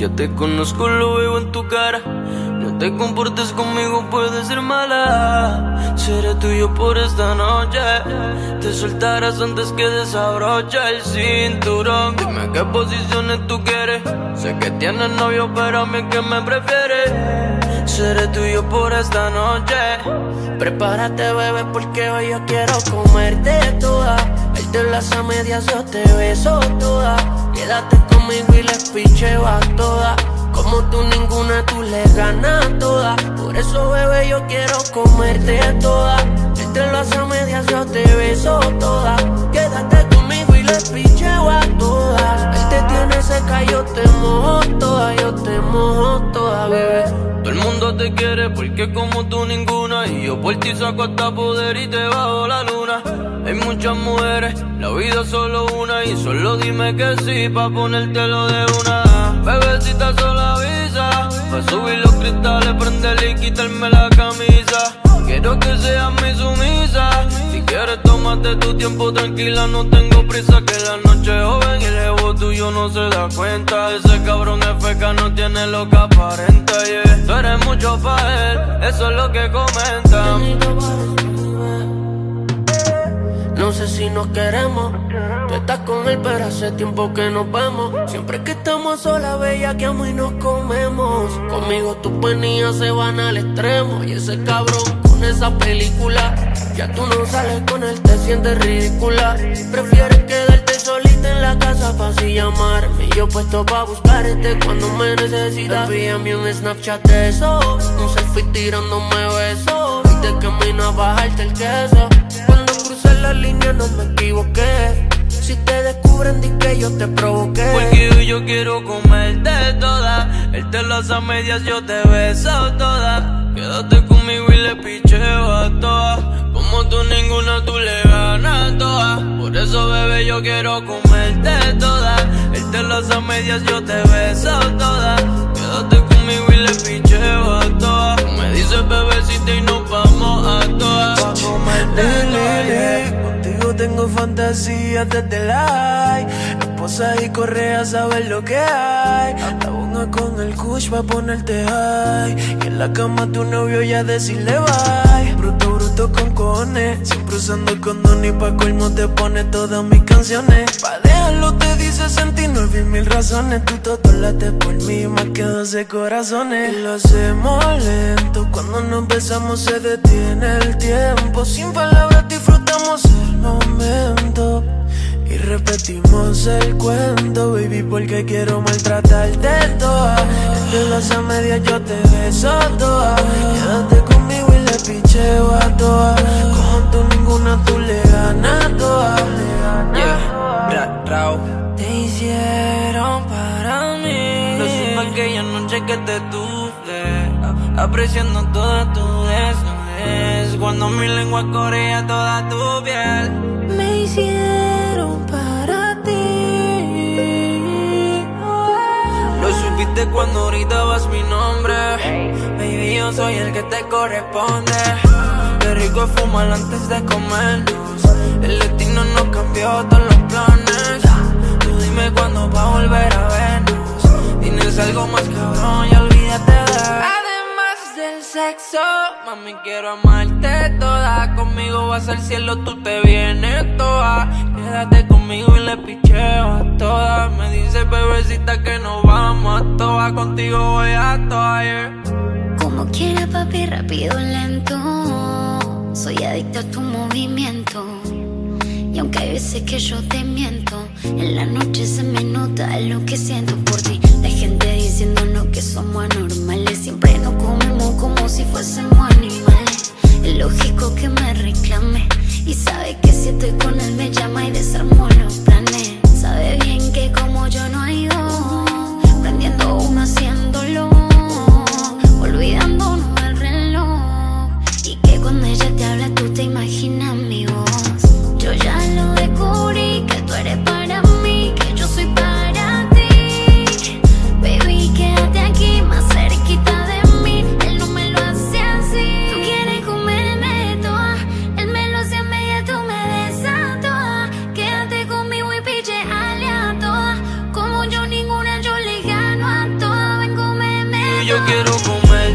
Ya te conozco, lo veo en tu cara. No te comportes conmigo, puede ser mala. Seré tuyo por esta noche. Te soltarás antes que desabroche el cinturón. Dime qué posiciones tú quieres. Sé que tienes novio, pero a mí que me prefieres. Seré tuyo por esta noche. Prepárate, bebé, porque hoy yo quiero comerte toda. Verte las a medias, yo te beso toda. Quédate conmigo y les picheo a todas. Como tú ninguna, tú le ganas toda. Por eso, bebé, yo quiero comerte toda. Verte las a medias, yo te beso toda. Porque como tú ninguna Y yo por ti saco hasta poder y te bajo la luna. Hay muchas mujeres, la vida es solo una Y solo dime que sí pa' ponértelo de una. Bebecita sola avisa Pa' subir los cristales, prenderle y quitarme la camisa. Quiero que seas mi sumisa Si quieres tómate tu tiempo tranquila No tengo prisa que la noche joven Y el ego tuyo no se da cuenta Ese cabrón es feca, no tiene lo que aparenta. Tú eres mucho pa' él, eso es lo que comenta No sé si nos queremos. Tú estás con él, pero hace tiempo que nos vemos. Siempre que estamos solas, bella, que amo y nos comemos. Conmigo tus penías se van al extremo. Y ese cabrón con esa película. Ya tú no sales con él, te sientes ridícula. Prefieres quedarte solita en la casa para así llamarme. Yo puesto pa' buscarte cuando me necesitas. Envíame un Snapchat de eso. Un selfie tirándome besos. Y de camino a bajarte el queso. Cuando crucé la línea no me equivoqué. Si te descubren, di que yo te provoqué. Porque yo quiero comerte toda Él te las a medias, yo te beso toda Quédate conmigo y le picheo a todas Como tú ninguna, tú le ganas bebé, yo quiero comerte toda Él te las a medias, yo te beso toda Quédate conmigo y le picheo a Tú me dices bebecita y nos vamos a todas Pa' comerte toda. Contigo tengo fantasías desde la Esposa y correa, sabes lo que hay. La bonga con el kush pa' ponerte high. Y en la cama tu novio ya decirle bye. Usando el condón y pa' colmo te pone todas mis canciones. Pa' dejarlo te dice 69 mil razones. Tú todo late por mí más que 12 corazones. Y lo hacemos lento. Cuando nos besamos se detiene el tiempo. Sin palabras disfrutamos el momento. Y repetimos el cuento, baby, porque quiero maltratarte toda. Entre las a medias yo te beso noche que te tuve Apreciando toda tu desnudez Cuando mi lengua corría toda tu piel. Me hicieron para ti. Lo supiste cuando gritabas mi nombre. Baby, yo soy el que te corresponde. Qué rico es fumar antes de comernos. El destino nos cambió todos los planes. Tú dime cuándo va a volver a algo más cabrón y olvídate de Además del sexo, mami, quiero amarte toda. Conmigo vas al cielo, tú te vienes toda. Quédate conmigo y le picheo a todas. Me dice bebecita que nos vamos a todas. Contigo voy a todas, yeah. Como quiera, papi, rápido, lento. Soy adicto a tu movimiento. Y aunque hay veces que yo te miento, en la noche se me nota lo que siento por ti. Diciéndonos que somos anormales, siempre nos si fuésemos animales. Es lógico que me reclame. Y sabe que si estoy con él me llama y desarmo los planes. Sabe bien que como yo no hay dos, prendiendo uno haciéndolo, olvidándonos del reloj. Y que cuando ella te habla tú te imaginas mi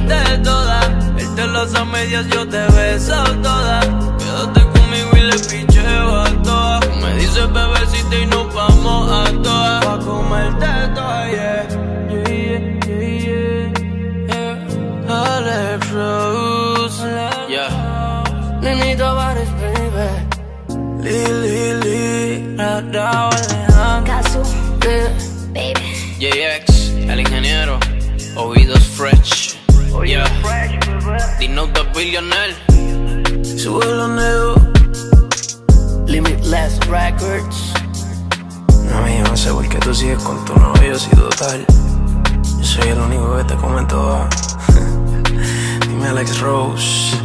comerte toda. Él te las a medias, yo te beso toda. Quédate conmigo y le picheo a toda. Tú me dices bebecita y nos vamos a todas. Pa' comerte toda, yeah. Yeah, yeah, yeah, yeah. Alex Rose. Yeah. Nenita Bares, baby. Lili, Lili, Radao Alejandro. Casu, Yeah. baby. JX, el ingeniero. Oídos fresh. Yeah. Dino the billionaire. sube los negros. Limitless Records. No, yo no sé por qué tú sigues con tu novio si total. Yo soy el único que te come toda. Dime Alex Rose.